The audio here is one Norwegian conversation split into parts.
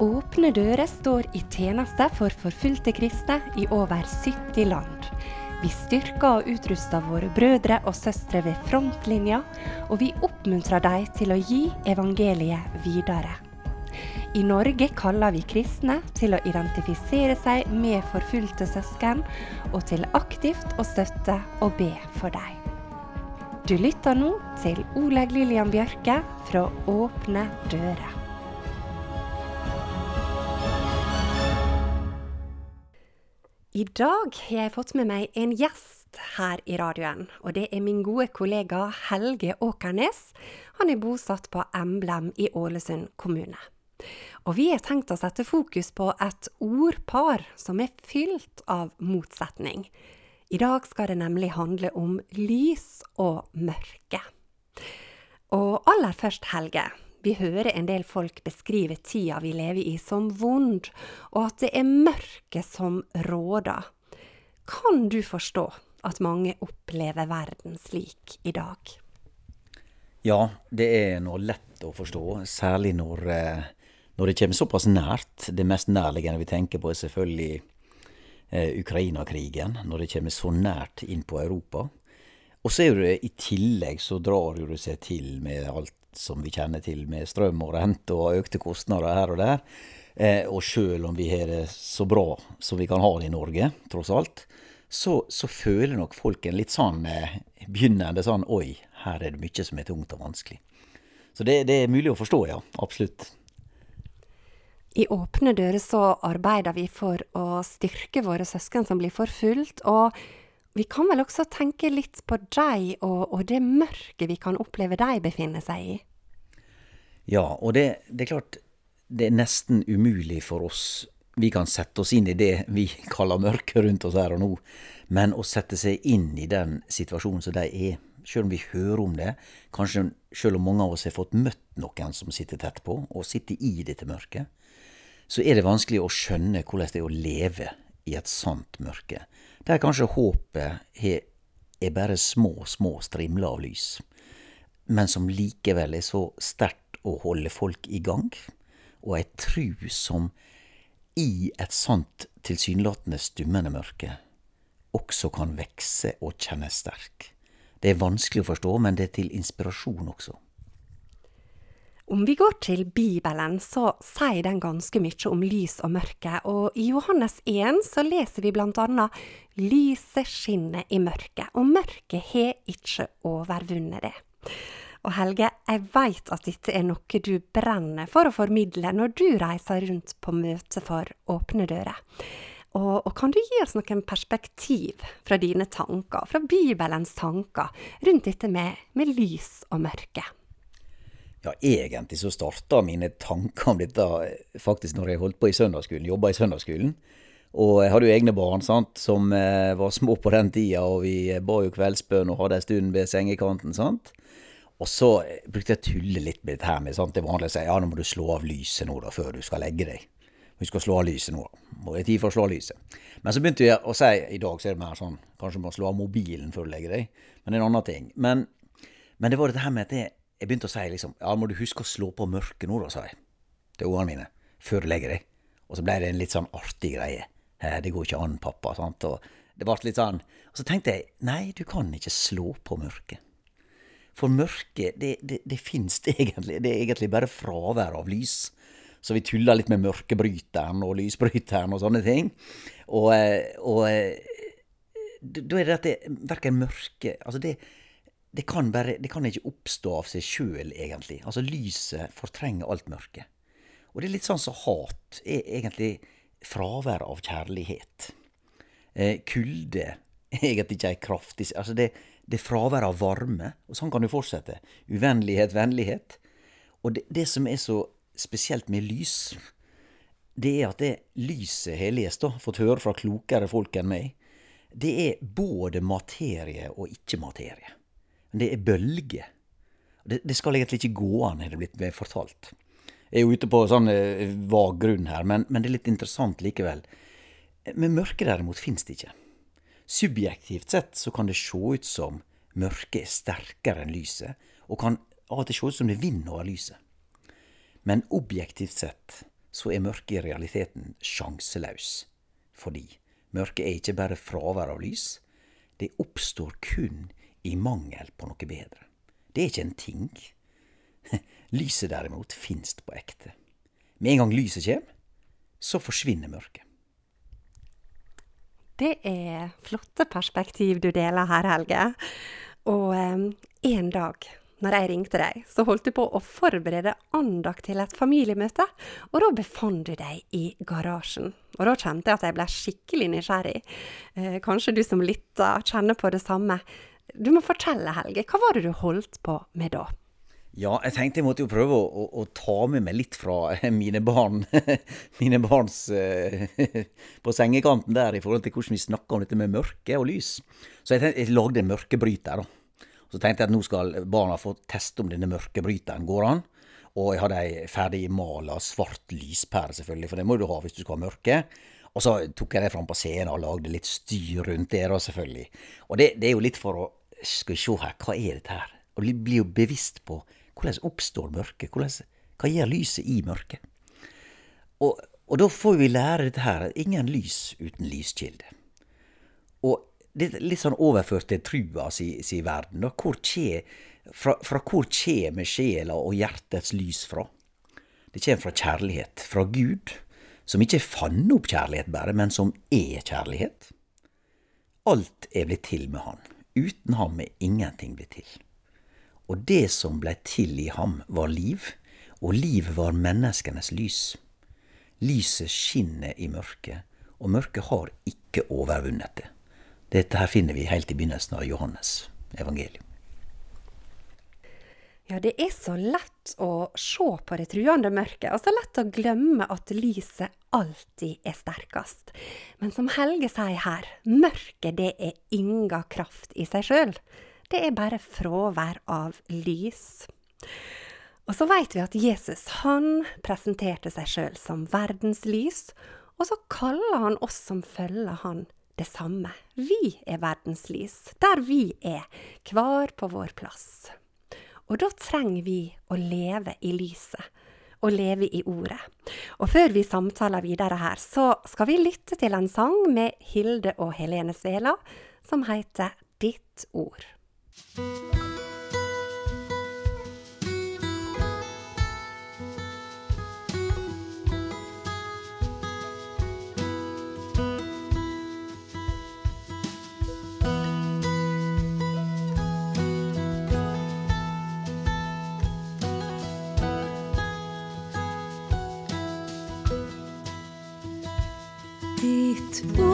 Åpne dører står i tjeneste for forfulgte kristne i over 70 land. Vi styrker og utruster våre brødre og søstre ved frontlinja, og vi oppmuntrer dem til å gi evangeliet videre. I Norge kaller vi kristne til å identifisere seg med forfulgte søsken, og til aktivt å støtte og be for dem. Du lytter nå til Oleg Lillian Bjørke fra Åpne dører. I dag har jeg fått med meg en gjest her i radioen, og det er min gode kollega Helge Åkernes. Han er bosatt på Emblem i Ålesund kommune. Og vi har tenkt å sette fokus på et ordpar som er fylt av motsetning. I dag skal det nemlig handle om lys og mørke. Og aller først, Helge. Vi hører en del folk beskrive tida vi lever i som vond, og at det er mørket som råder. Kan du forstå at mange opplever verden slik i dag? Ja, det er noe lett å forstå, særlig når, eh, når det kommer såpass nært. Det mest nærliggende vi tenker på er selvfølgelig eh, Ukraina-krigen, når det kommer så nært inn på Europa. Og så er det i tillegg så drar du seg til med alt som vi kjenner til, med strøm og rente og økte kostnader her og der. Eh, og sjøl om vi har det så bra som vi kan ha det i Norge, tross alt, så, så føler nok folk en litt sånn eh, begynnende sånn Oi, her er det mye som er tungt og vanskelig. Så det, det er mulig å forstå, ja. Absolutt. I Åpne dører så arbeider vi for å styrke våre søsken som blir forfulgt, og vi kan vel også tenke litt på deg og, og, det mørket vi kan oppleve deg befinner seg i? Ja, og det, det, er klart det er nesten umulig for oss. Vi kan sette oss inn i det vi kaller mørke rundt oss her og nå, men å sette seg inn i den situasjonen som de er, selv om vi hører om det, kanskje selv om mange av oss har fått møtt noen som sitter tett på, og sitter i dette mørket, så er det vanskelig å skjønne hvordan det er å leve i et sant mørke der kanskje håpet er bare små, små strimler av lys, men som likevel er så sterkt å holde folk i gang, og ei tru som i et sant, tilsynelatende stummende mørke også kan vekse og kjennes sterk. Det er vanskelig å forstå, men det er til inspirasjon også. Om vi går til Bibelen, så sier den ganske mye om lys og mørke, og i Johannes 1 så leser vi blant annet Lyset skinner i mørket, og mørket har ikke overvunnet det. Og Helge, jeg veit at dette er noe du brenner for å formidle når du reiser rundt på møte for åpne dører. Og, og, kan du gi oss noen perspektiv fra dine tanker, fra Bibelens tanker, rundt dette med, med lys og mørke? Ja, egentlig så starta mine tanker om dette faktisk når jeg holdt på i søndagsskolen, jobba i søndagsskolen. Og jeg hadde jo egne barn sant, som eh, var små på den tida, og vi ba jo kveldsbønn og hadde en stund ved sengekanten. sant? Og så brukte jeg å tulle litt med dette her med sant? det vanlige å si ja, nå må du slå av lyset nå da, før du skal legge deg. Husk å slå av lyset nå, da. Må det tid for å slå av lyset. Men så begynte jeg å si, i dag så er det mer sånn, kanskje du må slå av mobilen før du legger deg. Men det er en annen ting. Men, men det var dette her med at det jeg begynte å si liksom Ja, må du huske å slå på mørket nå, da, sa jeg til ungene mine. Før du legger deg. Og så ble det en litt sånn artig greie. Det går ikke an, pappa. sant? Og det ble litt sånn. Og så tenkte jeg nei, du kan ikke slå på mørket. For mørket, det, det, det fins egentlig. Det er egentlig bare fravær av lys. Så vi tuller litt med mørkebryteren og lysbryteren og sånne ting. Og, eh, og eh, da er det at det verken mørke Altså, det, det kan, bare, det kan ikke oppstå av seg sjøl, egentlig. Altså, lyset fortrenger alt mørke. Og det er litt sånn som så hat er egentlig fravær av kjærlighet. Eh, kulde er egentlig ikke ei kraftig Altså, det, det er fravær av varme, og sånn kan du fortsette. Uvennlighet, vennlighet. Og det, det som er så spesielt med lys, det er at det lyset har lest, da, fått høre fra klokere folk enn meg, det er både materie og ikke-materie. Men det er bølger. Det, det, skal egentlig ikke gå an, er det blitt fortalt. Jeg er jo ute på sånn eh, vag grunn her, men, men, det er litt interessant likevel. Men mørke derimot fins det ikke. Subjektivt sett så kan det se ut som Mørket er sterkere enn lyset, og kan av og til se ut som det vinner over lyset. Men objektivt sett så er mørket i realiteten sjanseløs, fordi mørket er ikke bare fravær av lys, det oppstår kun i mangel på noe bedre. Det er ikke en ting. Lyset derimot finst på ekte. Med en gang lyset kommer, så forsvinner mørket. Det er flotte perspektiv du deler her, Helge. Og en dag når jeg ringte deg, så holdt du på å forberede andakt til et familiemøte, og da befant du deg i garasjen. Og da kjente jeg at jeg ble skikkelig nysgjerrig. Eh, kanskje du som lytter kjenner på det samme. Du må fortelle, Helge, hva var det du holdt på med da? Ja, jeg tenkte jeg måtte jo prøve å, å, å ta med meg litt fra mine barn. mine barns uh, På sengekanten der i forhold til hvordan vi snakker om dette med mørke og lys. Så jeg, tenkte, jeg lagde en mørkebryter, da. Så tenkte jeg at nå skal barna få teste om denne mørkebryteren går an. Og jeg hadde ei ferdig mala svart lyspære, selvfølgelig, for det må du ha hvis du skal ha mørke. Og så tok jeg det fram på scenen og lagde litt styr rundt det, da, selvfølgelig. Og det, det, er jo litt for å Skal vi se her, hva er dette her? Og bli jo bevisst på hvordan oppstår mørket? Hvordan, hva gjør lyset i mørket? Og, og da får vi lære dette her. Ingen lys uten lyskilde. Og det er litt sånn overført til trua si, si verden. Da. Hvor kje, fra, fra hvor kommer sjela og hjertets lys fra? Det kommer fra kjærlighet, fra Gud, som ikke fant opp kjærlighet bare, men som er kjærlighet. Alt er blitt til med Han. Uten ham er ingenting blitt til. Og det som blei til i ham, var liv, og livet var menneskenes lys. Lyset skinner i mørket, og mørket har ikke overvunnet det. Dette her finner vi helt i begynnelsen av Johannes evangelium. Ja, det er så lett å se på det truende mørket, og så lett å glemme at lyset alltid er sterkest. Men som Helge sier her, mørket det er inga kraft i seg sjøl. Det er bare fravær av lys. Og så veit vi at Jesus han presenterte seg sjøl som verdens lys, og så kaller han oss som følger han, det samme. Vi er verdens lys, der vi er, hver på vår plass. Og da trenger vi å leve i lyset, og leve i ordet. Og før vi samtaler videre her, så skal vi lytte til en sang med Hilde og Helene Svela, som heter Ditt ord. mitt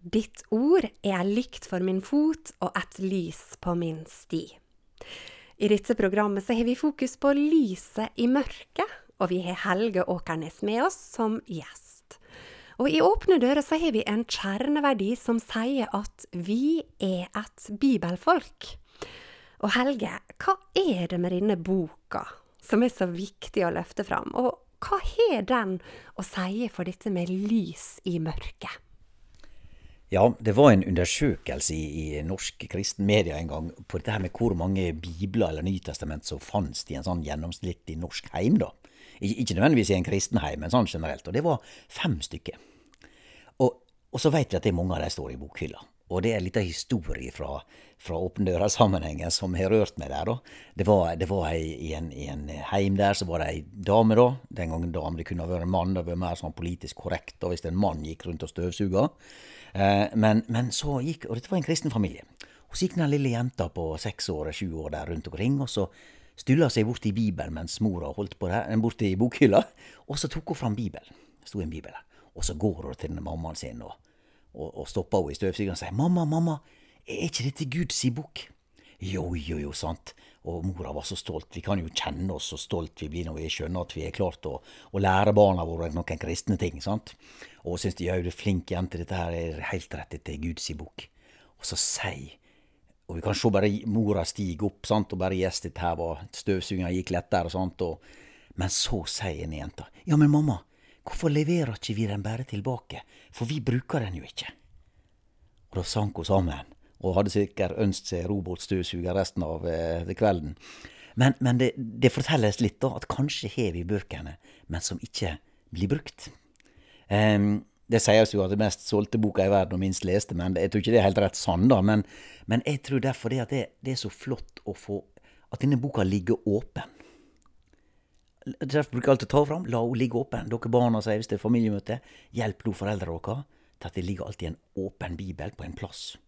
Ditt ord er lykt for min fot og et lys på min sti. I dette programmet så har vi fokus på lyset i mørket, og vi har Helge Åkernes med oss som gjest. Og i Åpne dører så har vi en kjerneverdi som sier at vi er et bibelfolk. Og Helge, hva er det med denne boka som er så viktig å løfte fram, og hva har den å si for dette med lys i mørket? Ja, det var en undersøkelse i, i norsk kristen media en gang på dette her med hvor mange bibler eller Nytestament som fantes i en sånn gjennomsnittlig norsk heim. da. Ikke nødvendigvis i en kristen heim, men sånn generelt. Og det var fem stykker. Og, og så vet vi at det er mange av de står i bokhylla. Og det er en liten historie fra, fra Åpne dører-sammenhengen som har rørt meg der. da. Det var, det var ei, i, en, i, en, heim der så var det ei dame, da. Den gangen dame, det kunne vært en mann. Det var mer sånn politisk korrekt da, hvis en mann gikk rundt og støvsuga. Eh, men, men, så gikk Og dette var en kristen familie. Og så gikk den lille jenta på seks år, sju år der rundt omkring, og så stulla seg bort i Bibelen mens mora holdt på der, borti bokhylla, og så tok hun fram Bibelen. Det sto en bibel der. Og så går hun til mammaen sin. og og, og stoppa henne i støvsugeren og sier 'Mamma, mamma, er ikke dette Guds bok?' Jo, jo, jo, sant. Og mora var så stolt. Vi kan jo kjenne oss så stolt vi blir når vi skjønner at vi har klart å, å lære barna våre noen kristne ting. sant? Og syns de er flink jente, dette her er helt rett etter Guds bok. Og så sier Og vi kan se bare mora stige opp, sant, og bare gjeste dette her var Støvsuginga gikk lettere og sånt. Og, men så sier en jenta Ja, men mamma, Hvorfor leverer ikke vi den bare tilbake, for vi bruker den jo ikke? Og da sank hun sammen, og hadde sikkert ønsket seg robotstøvsuger resten av eh, kvelden. Men, men det, det, fortelles litt, da, at kanskje har vi bøkene, men som ikke blir brukt. Um, det sies jo at det mest solgte boka i verden og minst leste, men jeg tror ikke det er helt rett sann, da. Men, men jeg tror derfor det at det, det, er så flott å få At denne boka ligger åpen. Derfor bruker jeg alltid å ta fram. La henne ligge åpen. Dere barna sier hvis det er familiemøte, hjelp nå foreldrene deres til at det ligger alltid en åpen bibel på en plass.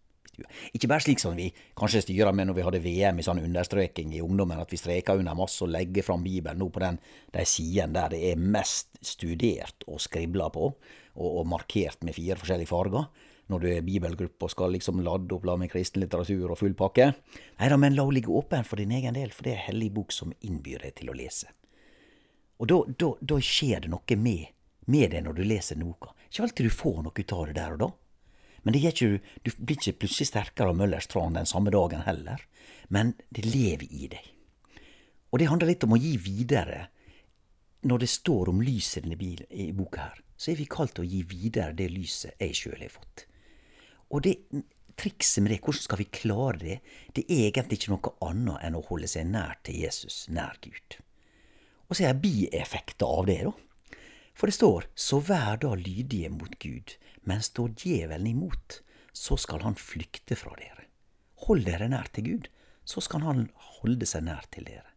Ikke bare slik som vi kanskje styrer med når vi hadde VM i sånn understreking i ungdommen, at vi streker under masse og legger fram Bibelen nå på den, de sidene der det er mest studert og skribla på, og, og, markert med fire forskjellige farger, når du er bibelgruppe og skal liksom lade opp med kristen litteratur og full pakke. Nei da, men la henne ligge åpen for din egen del, for det er hellig bok som innbyr deg til å lese. Og da, skjer det noe med, med det når du leser denne boka. Ikke alltid du får noe ut av det der og da. Men ikke, du blir ikke plutselig sterkere av Møllers tran den samme dagen heller. Men det lever i deg. Og det handler litt om å gi videre. Når det står om lyset i i boka her, så er vi kalt til å gi videre det lyset jeg sjøl har fått. Og det trikset med det, hvordan skal vi klare det, det er egentlig ikke noe annet enn å holde seg nær til Jesus, nær Gud. Og så er det bieffekter av det, da. For det står så vær da lydige mot Gud, men står djevelen imot, så skal han flykte fra dere. Hold dere nær til Gud, så skal han holde seg nær til dere.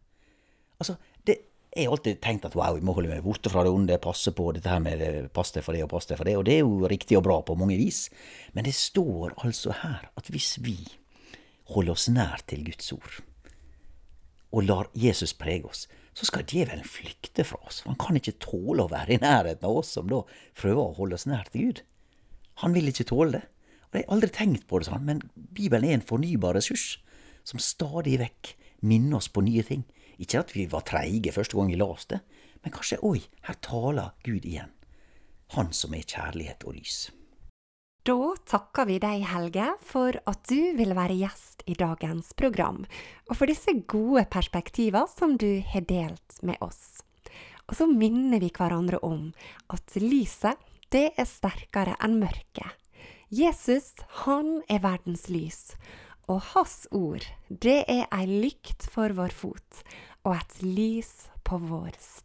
Altså, det, jeg har alltid tenkt at wow, vi må holde meg borte fra det onde, passe på dette her med pass deg for det og pass deg for det, og det er jo riktig og bra på mange vis. Men det står altså her at hvis vi holder oss nær til Guds ord, og lar Jesus prege oss, så skal djevelen flykte fra oss. Han kan ikke tåle å være i nærheten av oss som da prøver å holde oss nær til Gud. Han vil ikke tåle det. Og Jeg har aldri tenkt på det sånn, men Bibelen er en fornybar ressurs som stadig vekk minner oss på nye ting. Ikke at vi var treige første gang vi las det, men kanskje oi, her taler Gud igjen. Han som er kjærlighet og lys. Da takker vi deg, Helge, for at du ville være gjest i dagens program, og for disse gode perspektiver som du har delt med oss. Og så minner vi hverandre om at lyset, det er sterkere enn mørket. Jesus, han er verdens lys, og hans ord, det er ei lykt for vår fot og et lys på vår sti.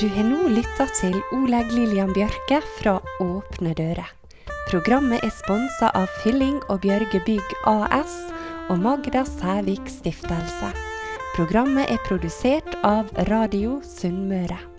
Du har nå lytta til Oleg Lillian Bjørke fra Åpne dører. Programmet er sponsa av Fylling og Bjørge Bygg AS og Magda Sævik Stiftelse. Programmet er produsert av Radio Sunnmøre.